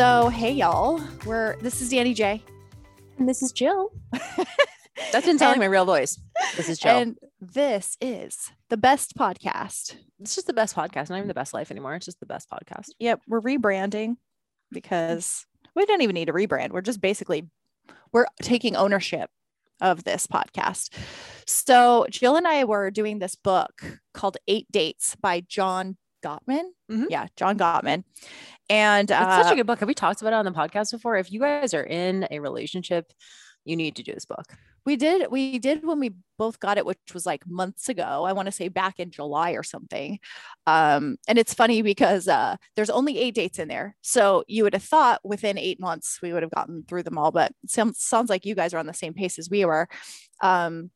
So, hey y'all, we're this is Danny J. And this is Jill. That's been telling my real voice. This is Jill. And this is the best podcast. It's just the best podcast, not even the best life anymore. It's just the best podcast. Yep, we're rebranding because we don't even need to rebrand. We're just basically we're taking ownership of this podcast. So, Jill and I were doing this book called Eight Dates by John Gottman. Mhm. Yeah, John Gottman. And It's uh, such a good book. Have we talked about it on the podcast before? If you guys are in a relationship, you need to do this book. we did we did when we both got it, which was like months ago. I want to say back in July or something. Um, and it's funny because uh, there's only eight dates in there, so you would have thought within eight months we would have gotten through them all. But it sounds sounds like you guys are on the same pace as we were. Um,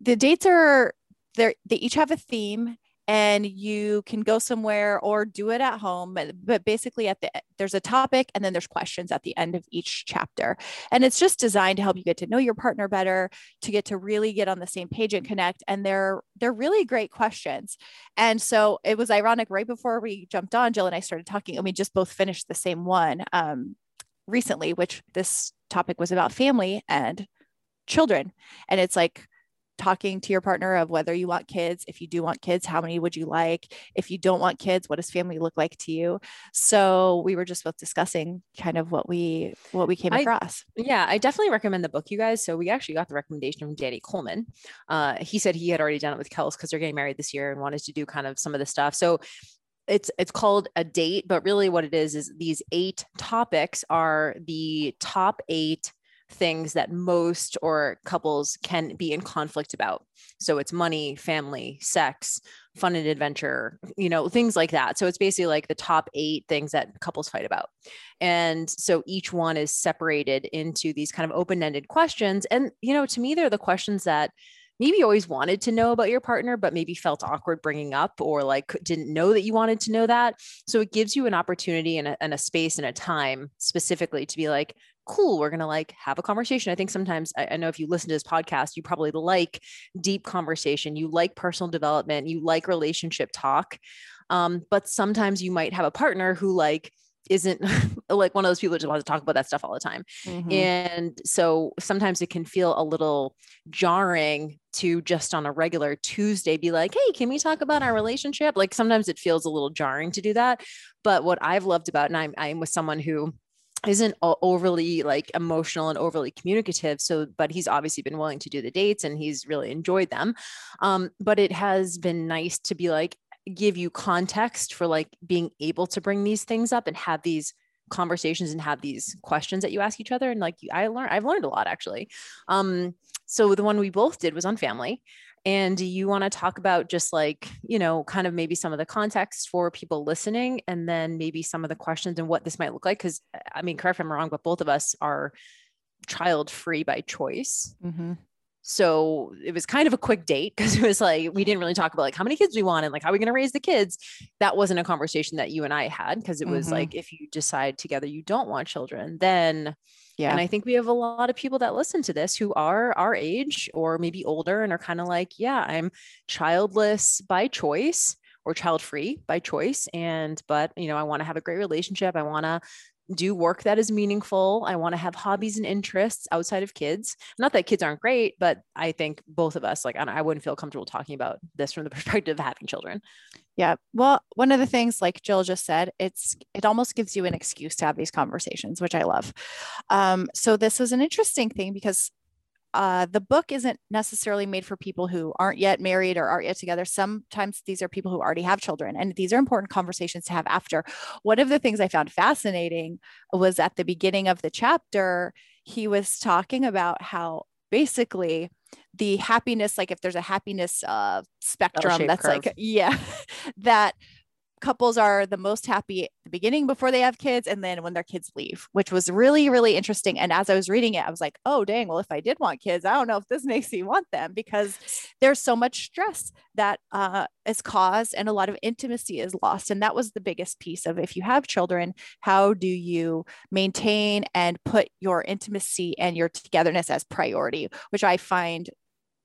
the dates are they they each have a theme and you can go somewhere or do it at home but, basically at the there's a topic and then there's questions at the end of each chapter. And it's just designed to help you get to know your partner better to get to really get on the same page and connect and they're they're really great questions. And so it was ironic right before we jumped on jill and i started talking and we just both finished the same one um, recently which this topic was about family and children. And it's like talking to your partner of whether you want kids if you do want kids how many would you like if you don't want kids what does family look like to you so we were just both discussing kind of what we what we came I- across Yeah, I definitely recommend the book, you guys. So we actually got the recommendation from Danny Coleman. Uh, he said he had already done it with Kels because they're getting married this year and wanted to do kind of some of the stuff. So it's it's called a date, but really what it is is these eight topics are the top eight things that most or couples can be in conflict about. So it's money, family, sex, fun and adventure, you know, things like that. So it's basically like the top eight things that couples fight about. And so each one is separated into these kind of open ended questions. And, you know, to me, they're the questions that maybe you always wanted to know about your partner, but maybe felt awkward bringing up or like didn't know that you wanted to know that. So it gives you an opportunity and a, and a space and a time specifically to be like, cool, we're going to like have a conversation. I think sometimes, I, I know if you listen to this podcast, you probably like deep conversation, you like personal development, you like relationship talk. Um, but sometimes you might have a partner who like, isn't like one of those people who just wants to talk about that stuff all the time. Mhm. And so sometimes it can feel a little jarring to just on a regular Tuesday be like, hey, can we talk about our relationship? Like sometimes it feels a little jarring to do that. But what I've loved about, and I'm, I'm with someone who isn't overly like emotional and overly communicative so but he's obviously been willing to do the dates and he's really enjoyed them. Um but it has been nice to be like give you context for like being able to bring these things up and have these conversations and have these questions that you ask each other and like i learned i've learned a lot actually. Um so the one we both did was on family and you want to talk about just like you know kind of maybe some of the context for people listening and then maybe some of the questions and what this might look like because i mean correct if i'm wrong but both of us are child free by choice Mhm. So it was kind of a quick date because it was like we didn't really talk about like how many kids we want and like how are we going to raise the kids. That wasn't a conversation that you and I had because it was Mhm. like if you decide together you don't want children, then yeah and I think we have a lot of people that listen to this who are our age or maybe older and are kind of like, yeah, I'm childless by choice or child free by choice. And, but, you know, I want to have a great relationship. I want to do work that is meaningful. I want to have hobbies and interests outside of kids. Not that kids aren't great, but I think both of us, like, I, wouldn't feel comfortable talking about this from the perspective of having children. Yeah. Well, one of the things, like Jill just said, it's it almost gives you an excuse to have these conversations, which I love. Um, so this was an interesting thing because uh, the book isn't necessarily made for people who aren't yet married or aren't yet together. Sometimes these are people who already have children, and these are important conversations to have after. One of the things I found fascinating was at the beginning of the chapter, he was talking about how basically the happiness, like if there's a happiness uh, spectrum that's curve. like, yeah, that couples are the most happy at the beginning before they have kids and then when their kids leave, which was really, really interesting. And as I was reading it, I was like, oh, dang, well, if I did want kids, I don't know if this makes me want them because there's so much stress that uh, is caused and a lot of intimacy is lost. And that was the biggest piece of if you have children, how do you maintain and put your intimacy and your togetherness as priority, which I find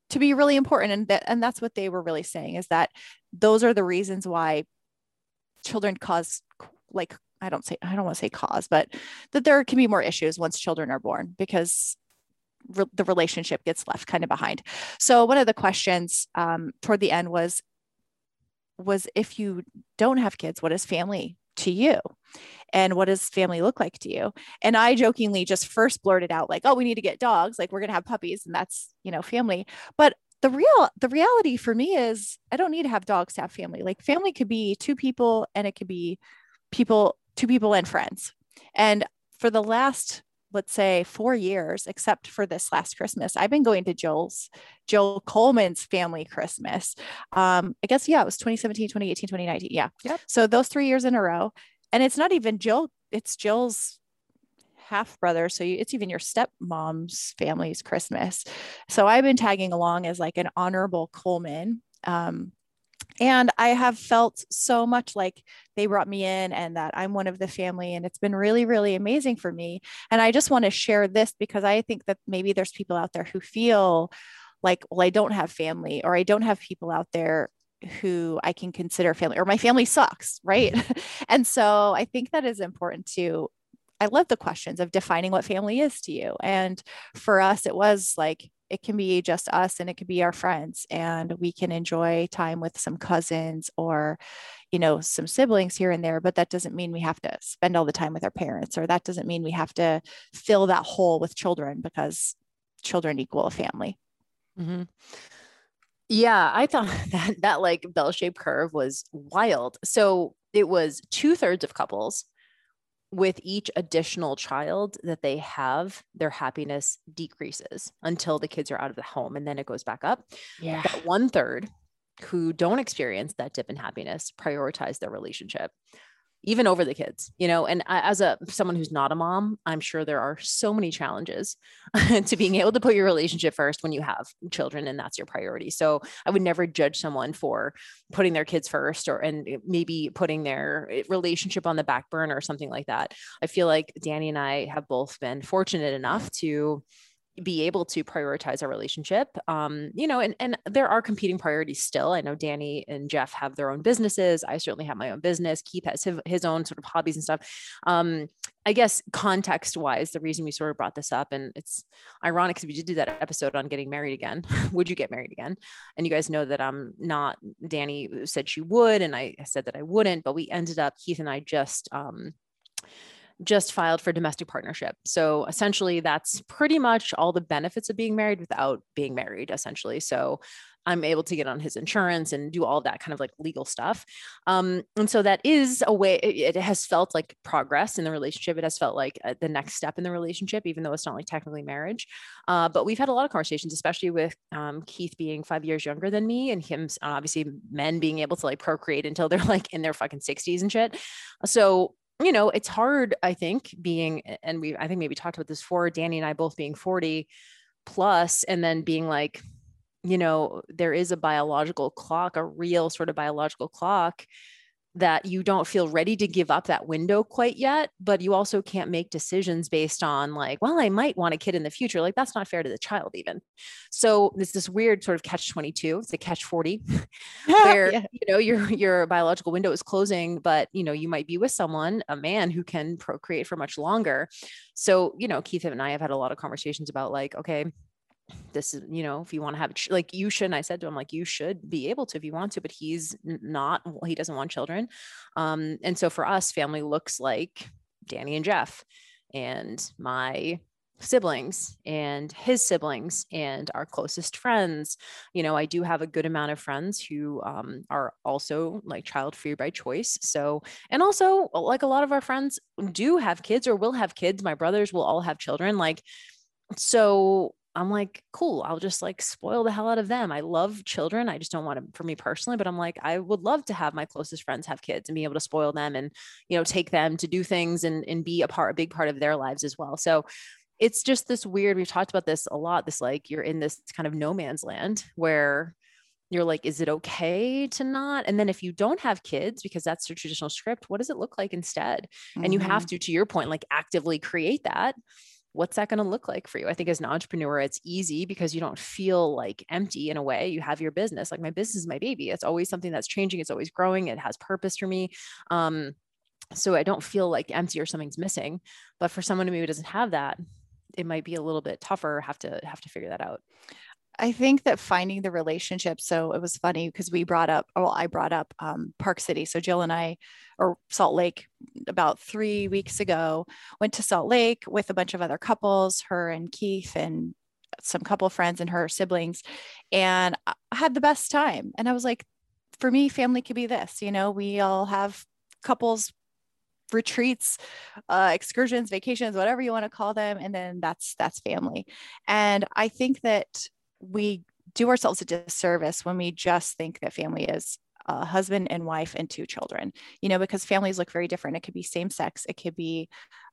to be really important and that and that's what they were really saying is that those are the reasons why children cause like I don't say I don't want to say cause, but that there can be more issues once children are born because re- the relationship gets left kind of behind. So one of the questions um, toward the end was was if you don't have kids, what is family to you? And what does family look like to you? And I jokingly just first blurted out like, "Oh, we need to get dogs. Like we're gonna have puppies, and that's you know family." But the real the reality for me is I don't need to have dogs to have family. Like family could be two people and it could be people, two people and friends. And for the last, let's say four years, except for this last Christmas, I've been going to Joel's, Joel Coleman's family Christmas. Um, I guess, yeah, it was 2017, 2018, 2019. Yeah. Yep. So those three years in a row. And it's not even Joel, it's Joel's half brother. So you, it's even your stepmom's family's Christmas. So I've been tagging along as like an honorable Coleman. Um, and I have felt so much like they brought me in and that I'm one of the family. And it's been really, really amazing for me. And I just want to share this because I think that maybe there's people out there who feel like, well, I don't have family or I don't have people out there who I can consider family or my family sucks, right? and so I think that is important to I love the questions of defining what family is to you. And for us, it was like, it can be just us and it could be our friends and we can enjoy time with some cousins or you know some siblings here and there but that doesn't mean we have to spend all the time with our parents or that doesn't mean we have to fill that hole with children because children equal a family mm-hmm. yeah i thought that that like bell-shaped curve was wild so it was two-thirds of couples with each additional child that they have, their happiness decreases until the kids are out of the home and then it goes back up. Yeah. That one third who don't experience that dip in happiness prioritize their relationship even over the kids you know and as a someone who's not a mom i'm sure there are so many challenges to being able to put your relationship first when you have children and that's your priority. So i would never judge someone for putting their kids first or and maybe putting their eh, relationship on the back burner or something like that. I feel like danny and i have both been fortunate enough to be able to prioritize our relationship um you know and and there are competing priorities still. I know danny and jeff have their own businesses. I certainly have my own business. Keith has his own sort of hobbies and stuff. Um i guess context wise the reason we sort of brought this up and it's ironic because we did do that episode on getting married again. Would you get married again? And you guys know that i'm not danny said she would and i said that i wouldn't but we ended up keith and i just um just filed for domestic partnership. So essentially, that's pretty much all the benefits of being married without being married, essentially. So I'm able to get on his insurance and do all that kind of like legal stuff. Um, and so that is a way, it, it, has felt like progress in the relationship. It has felt like uh, the next step in the relationship, even though it's not like technically marriage. Uh, but we've had a lot of conversations, especially with um, Keith being five years younger than me and him, obviously, men being able to like procreate until they're like in their fucking 60s and shit. So you know, it's hard, I think, being, and we, I think maybe talked about this before, Danny and I both being 40 plus, and then being like, you know, there is a biological clock, a real sort of biological clock that you don't feel ready to give up that window quite yet, but you also can't make decisions based on like, well, I might want a kid in the future. Like that's not fair to the child even. So it's this weird sort of catch 22. It's a catch 40 where, yeah. you know, your, your biological window is closing, but you know, you might be with someone, a man who can procreate for much longer. So, you know, Keith and I have had a lot of conversations about like, okay, this is you know if you want to have like you should and i said to him like you should be able to if you want to but he's not he doesn't want children. Um and so for us family looks like danny and jeff and my siblings and his siblings and our closest friends. You know i do have a good amount of friends who um, are also like child free by choice. So and also like a lot of our friends do have kids or will have kids. My brothers will all have children like so I'm like, cool, I'll just like spoil the hell out of them. I love children. I just don't want to for me personally, but I'm like, I would love to have my closest friends have kids and be able to spoil them and, you know, take them to do things and, and be a part, a big part of their lives as well. So it's just this weird, we've talked about this a lot, this like you're in this kind of no man's land where you're like, is it okay to not? And then if you don't have kids, because that's the traditional script, what does it look like instead? Mm-hmm. And you have mm-hmm. to, to your point, like actively create that what's that going to look like for you? I think as an entrepreneur, it's easy because you don't feel like empty in a way. You have your business. Like my business is my baby. It's always something that's changing. It's always growing. It has purpose for me. Um, so I don't feel like empty or something's missing. But for someone who maybe doesn't have that, it might be a little bit tougher. Have to have to figure that out. I think that finding the relationship. So it was funny because we brought up, well, I brought up um, Park City. So Jill and I, or Salt Lake, about three weeks ago, went to Salt Lake with a bunch of other couples, her and Keith and some couple friends and her siblings, and I had the best time. And I was like, for me, family could be this. You know, we all have couples retreats uh, excursions vacations whatever you want to call them and then that's that's family and i think that we do ourselves a disservice when we just think that family is a husband and wife and two children you know because families look very different it could be same sex it could be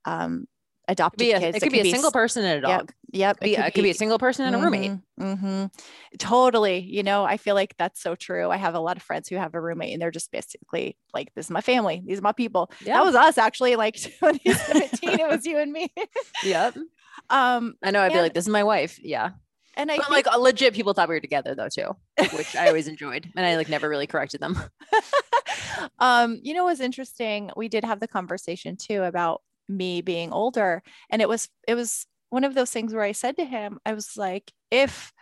um, adopted it kids. A, it, could, it could be, a single person and a dog. Yep. yep it, could, it could be, a single person and mm-hmm, a roommate. Mm-hmm. Totally. You know, I feel like that's so true. I have a lot of friends who have a roommate and they're just basically like, this is my family. These are my people. Yeah. That was us actually like 2017. it was you and me. yep. Um, I know I'd and, be like, this is my wife. Yeah. And I but think- like legit people thought we were together though too, which I always enjoyed. And I like never really corrected them. um, you know, was interesting. We did have the conversation too about me being older. And it was, it was one of those things where I said to him, I was like, if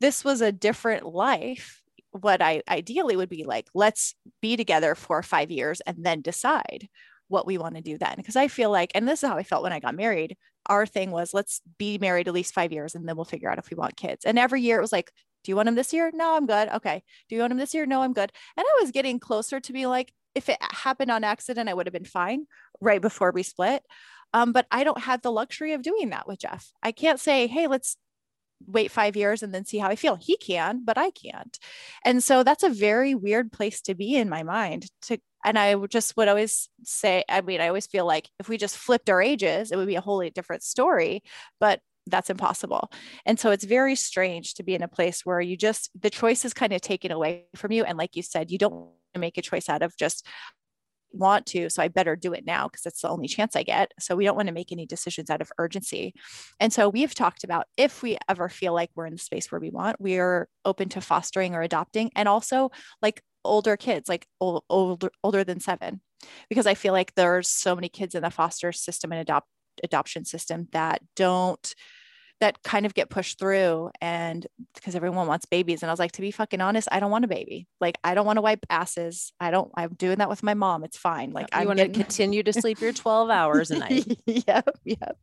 this was a different life, what I ideally would be like, let's be together for five years and then decide what we want to do then. Because I feel like, and this is how I felt when I got married. Our thing was let's be married at least five years and then we'll figure out if we want kids. And every year it was like, do you want him this year? No, I'm good. Okay. Do you want him this year? No, I'm good. And I was getting closer to be like, if it happened on accident, I would have been fine right before we split. Um, but I don't have the luxury of doing that with Jeff. I can't say, hey, let's wait five years and then see how I feel. He can, but I can't. And so that's a very weird place to be in my mind to and I just would always say, I mean, I always feel like if we just flipped our ages, it would be a wholly different story. But that's impossible. And so it's very strange to be in a place where you just the choice is kind of taken away from you. And like you said, you don't make a choice out of just want to so i better do it now because it's the only chance i get so we don't want to make any decisions out of urgency and so we've talked about if we ever feel like we're in the space where we want we are open to fostering or adopting and also like older kids like old, older older than seven. Because i feel like there's so many kids in the foster system and adopt adoption system that don't that kind of get pushed through and because everyone wants babies. And i was like to be fucking honest i don't want a baby. Like i don't want to wipe asses. I don't i'm doing that with my mom. It's fine. Like i want to continue to sleep your 12 hours a night. Yep yep.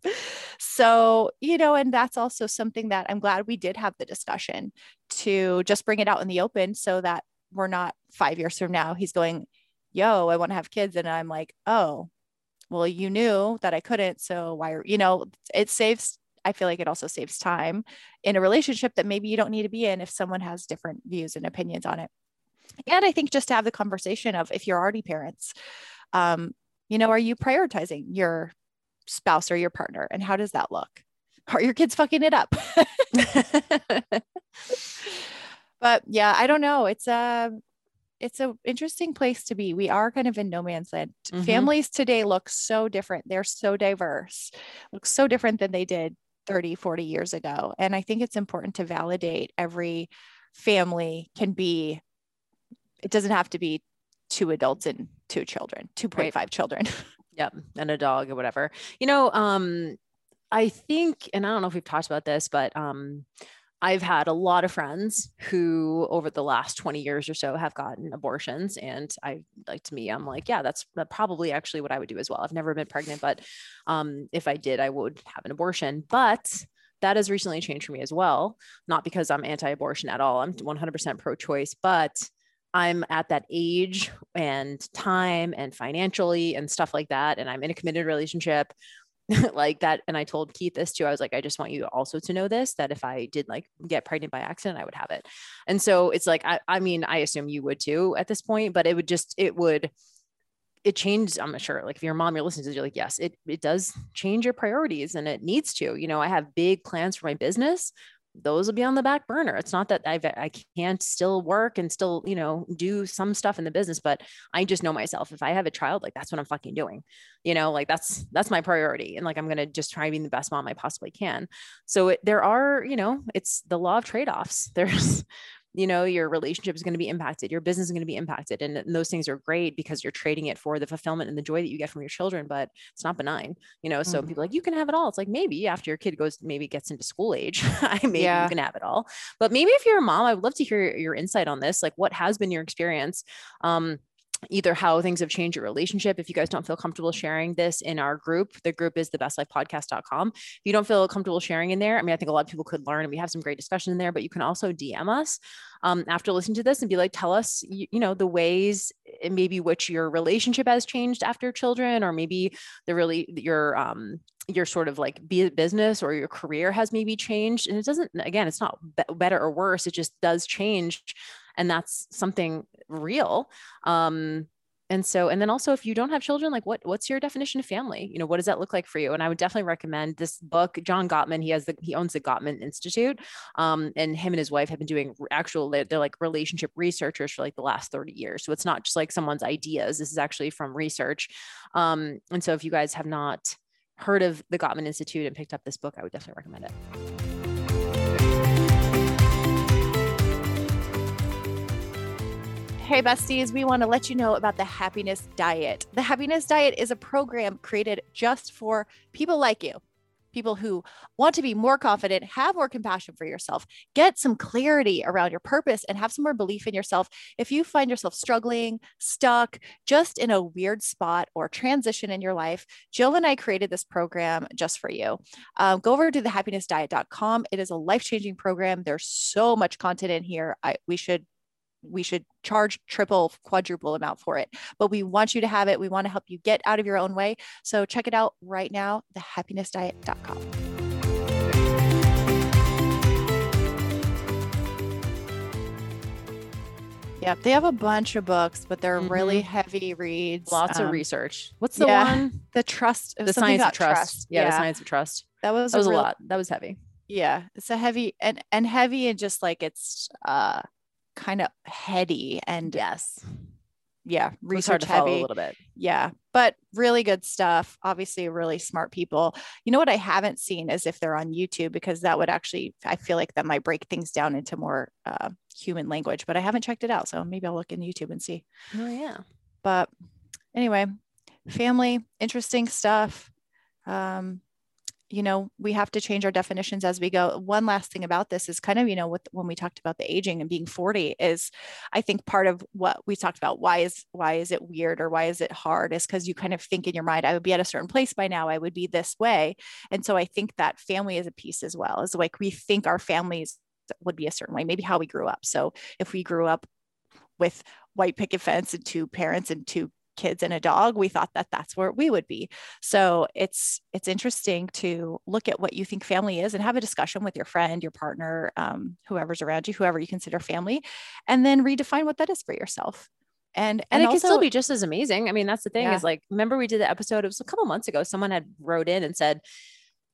So you know and that's also something that i'm glad we did have the discussion to just bring it out in the open so that we're not five years from now he's going yo i want to have kids and i'm like oh well you knew that i couldn't so why are you know it saves I feel like it also saves time in a relationship that maybe you don't need to be in if someone has different views and opinions on it. And I think just to have the conversation of if you're already parents, um, you know, are you prioritizing your spouse or your partner? And how does that look? Are your kids fucking it up? but yeah, I don't know. It's a it's a interesting place to be. We are kind of in no man's land. Mm-hmm. Families today look so different. They're so diverse. Look so different than they did 30, 40 years ago. And I think it's important to validate every family can be, it doesn't have to be two adults and two children, 2.5 right. children. Yep. And a dog or whatever. You know, um, I think, and I don't know if we've talked about this, but um, I've had a lot of friends who, over the last 20 years or so, have gotten abortions. And I, like to me, I'm like, yeah, that's probably actually what I would do as well. I've never been pregnant, but um, if I did, I would have an abortion. But that has recently changed for me as well. Not because I'm anti abortion at all, I'm 100% pro choice, but I'm at that age and time and financially and stuff like that. And I'm in a committed relationship like that. And I told Keith this too. I was like, I just want you also to know this that if I did like get pregnant by accident, I would have it. And so it's like, I, I mean, I assume you would too at this point, but it would just, it would, it changed. I'm not sure, like if your mom, you're listening to this, you're like, yes, it, it does change your priorities and it needs to. You know, I have big plans for my business, those will be on the back burner. It's not that I've, I can't still work and still, you know, do some stuff in the business, but I just know myself. If I have a child, like that's what I'm fucking doing, you know, like that's, that's my priority. And like, I'm going to just try being the best mom I possibly can. So it, there are, you know, it's the law of trade-offs. There's, you know your relationship is going to be impacted your business is going to be impacted and, and, those things are great because you're trading it for the fulfillment and the joy that you get from your children but it's not benign you know so mm-hmm. people like you can have it all it's like maybe after your kid goes maybe gets into school age I maybe yeah. you can have it all but maybe if you're a mom i would love to hear your insight on this like what has been your experience um either how things have changed your relationship. If you guys don't feel comfortable sharing this in our group, the group is the bestlifepodcast.com. If you don't feel comfortable sharing in there, I mean, I think a lot of people could learn and we have some great discussion in there, but you can also DM us um, after listening to this and be like, tell us, you, you know, the ways maybe which your relationship has changed after children, or maybe the really your, um, your sort of like business or your career has maybe changed. And it doesn't, again, it's not be- better or worse. It just does change and that's something real. Um and so and then also if you don't have children like what what's your definition of family? You know what does that look like for you? And i would definitely recommend this book john gottman he has the he owns the gottman institute um, and him and his wife have been doing actual they're, like relationship researchers for like the last 30 years. So it's not just like someone's ideas. This is actually from research. Um, and so if you guys have not heard of the gottman institute and picked up this book i would definitely recommend it Hey, besties, we want to let you know about the Happiness Diet. The Happiness Diet is a program created just for people like you, people who want to be more confident, have more compassion for yourself, get some clarity around your purpose, and have some more belief in yourself. If you find yourself struggling, stuck, just in a weird spot or transition in your life, Jill and I created this program just for you. Um, go over to thehappinessdiet.com. It is a life changing program. There's so much content in here. I, we should we should charge triple, quadruple amount for it. But we want you to have it. We want to help you get out of your own way. So check it out right now, thehappinessdiet.com. Yep, they have a bunch of books, but they're mm-hmm. really heavy reads. Lots um, of research. What's the yeah, one? The trust. The science of trust. trust. Yeah, yeah, the science of trust. That was that was a, real, a lot. That was heavy. Yeah, it's a heavy and and heavy and just like it's uh kind of heady and yes. Yeah research heavy a little bit. Yeah but really good stuff. Obviously really smart people. You know what i haven't seen is if they're on youtube because that would actually i feel like that might break things down into more uh, human language but i haven't checked it out so maybe i'll look in youtube and see. Oh yeah. But anyway family interesting stuff. Um you know we have to change our definitions as we go. One last thing about this is kind of you know with, when we talked about the aging and being 40 is i think part of what we talked about why is why is it weird or why is it hard is because you kind of think in your mind i would be at a certain place by now. I would be this way. And so i think that family is a piece as well is like we think our families would be a certain way maybe how we grew up. So if we grew up with white picket fence and two parents and two kids and a dog we thought that that's where we would be. So it's it's interesting to look at what you think family is and have a discussion with your friend your partner um, whoever's around you whoever you consider family and then redefine what that is for yourself. And and, and it also, can still be just as amazing. I mean that's the thing yeah. is like remember we did the episode it was a couple months ago someone had wrote in and said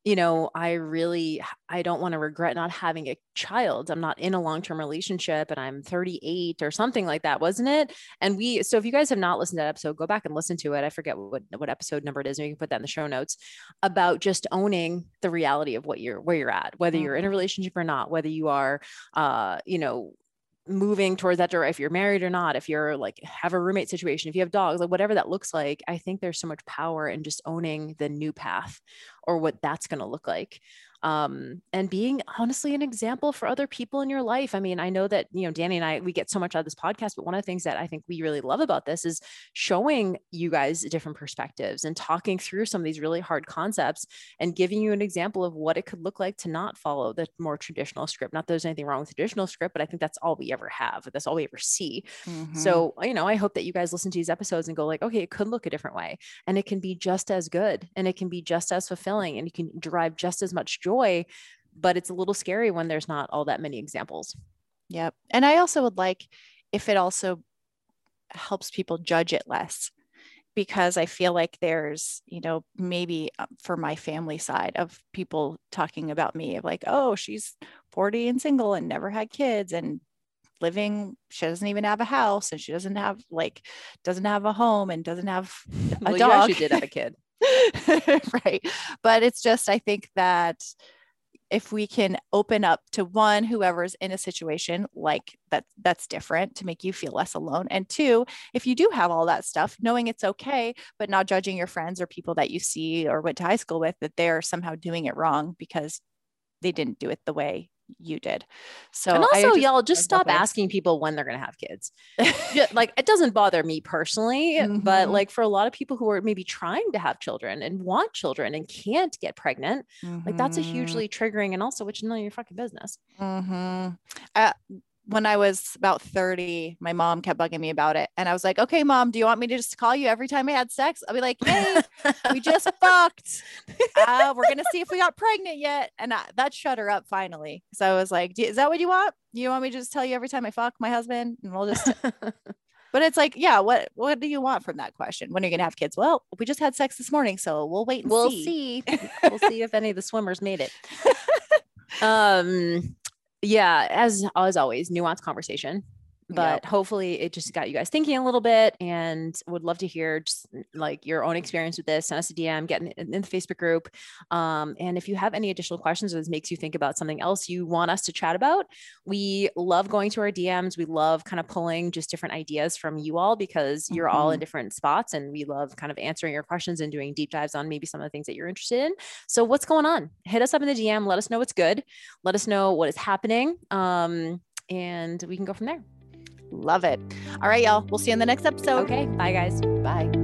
you know, I really I don't want to regret not having a child. I'm not in a long-term relationship and I'm 38 or something like that, wasn't it? And we so if you guys have not listened to that episode, go back and listen to it. I forget what what episode number it is. And you can put that in the show notes about just owning the reality of what you're where you're at, whether you're in a mm-hmm. relationship or not, whether you are uh, you know, moving towards that door if you're married or not if you're like have a roommate situation if you have dogs like whatever that looks like i think there's so much power in just owning the new path or what that's going to look like um, and being honestly an example for other people in your life. I mean, I know that, you know, Danny and I, we get so much out of this podcast, but one of the things that I think we really love about this is showing you guys different perspectives and talking through some of these really hard concepts and giving you an example of what it could look like to not follow the more traditional script. Not that there's anything wrong with traditional script, but I think that's all we ever have. That's all we ever see. Mm-hmm. So, you know, I hope that you guys listen to these episodes and go like, okay, it could look a different way and it can be just as good and it can be just as fulfilling and you can derive just as much joy but it's a little scary when there's not all that many examples. Yep. And i also would like if it also helps people judge it less because i feel like there's you know maybe um, for my family side of people talking about me of like oh she's 40 and single and never had kids and living she doesn't even have a house and she doesn't have like doesn't have a home and doesn't have a well, dog she did have a kid right. But it's just i think that if we can open up to one whoever's in a situation like that that's different to make you feel less alone. And two if you do have all that stuff knowing it's okay but not judging your friends or people that you see or went to high school with that they're somehow doing it wrong because they didn't do it the way you did. So and also, just, y'all just stop asking people when they're going to have kids. like it doesn't bother me personally, mm-hmm. but like for a lot of people who are maybe trying to have children and want children and can't get pregnant, mm-hmm. like that's a mm-hmm. hugely triggering and also which is none of your fucking business. Mm-hmm. Uh, when I was about 30, my mom kept bugging me about it. And I was like, okay, mom, do you want me to just call you every time I had sex? I'll be like, hey, we just fucked. Uh, we're going to see if we got pregnant yet. And I, that shut her up finally. So I was like, is that what you want? You want me to just tell you every time I fuck my husband? And we'll just. but it's like, yeah, what what do you want from that question? When are you gonna have kids? Well, we just had sex this morning, so we'll wait and we'll see. see. we'll see if any of the swimmers made it. um yeah, as as always, nuanced conversation but yep. hopefully it just got you guys thinking a little bit and would love to hear just like your own experience with this send us a dm get in, in the facebook group um, and if you have any additional questions or this makes you think about something else you want us to chat about we love going to our dms we love kind of pulling just different ideas from you all because you're mm-hmm. all in mm-hmm. different spots and we love kind of answering your questions and doing deep dives on maybe some of the things that you're interested in so what's going on hit us up in the dm let us know what's good let us know what is happening um, and we can go from there Love it. All right, y'all. We'll see you in the next episode. Okay. Bye, guys. Bye.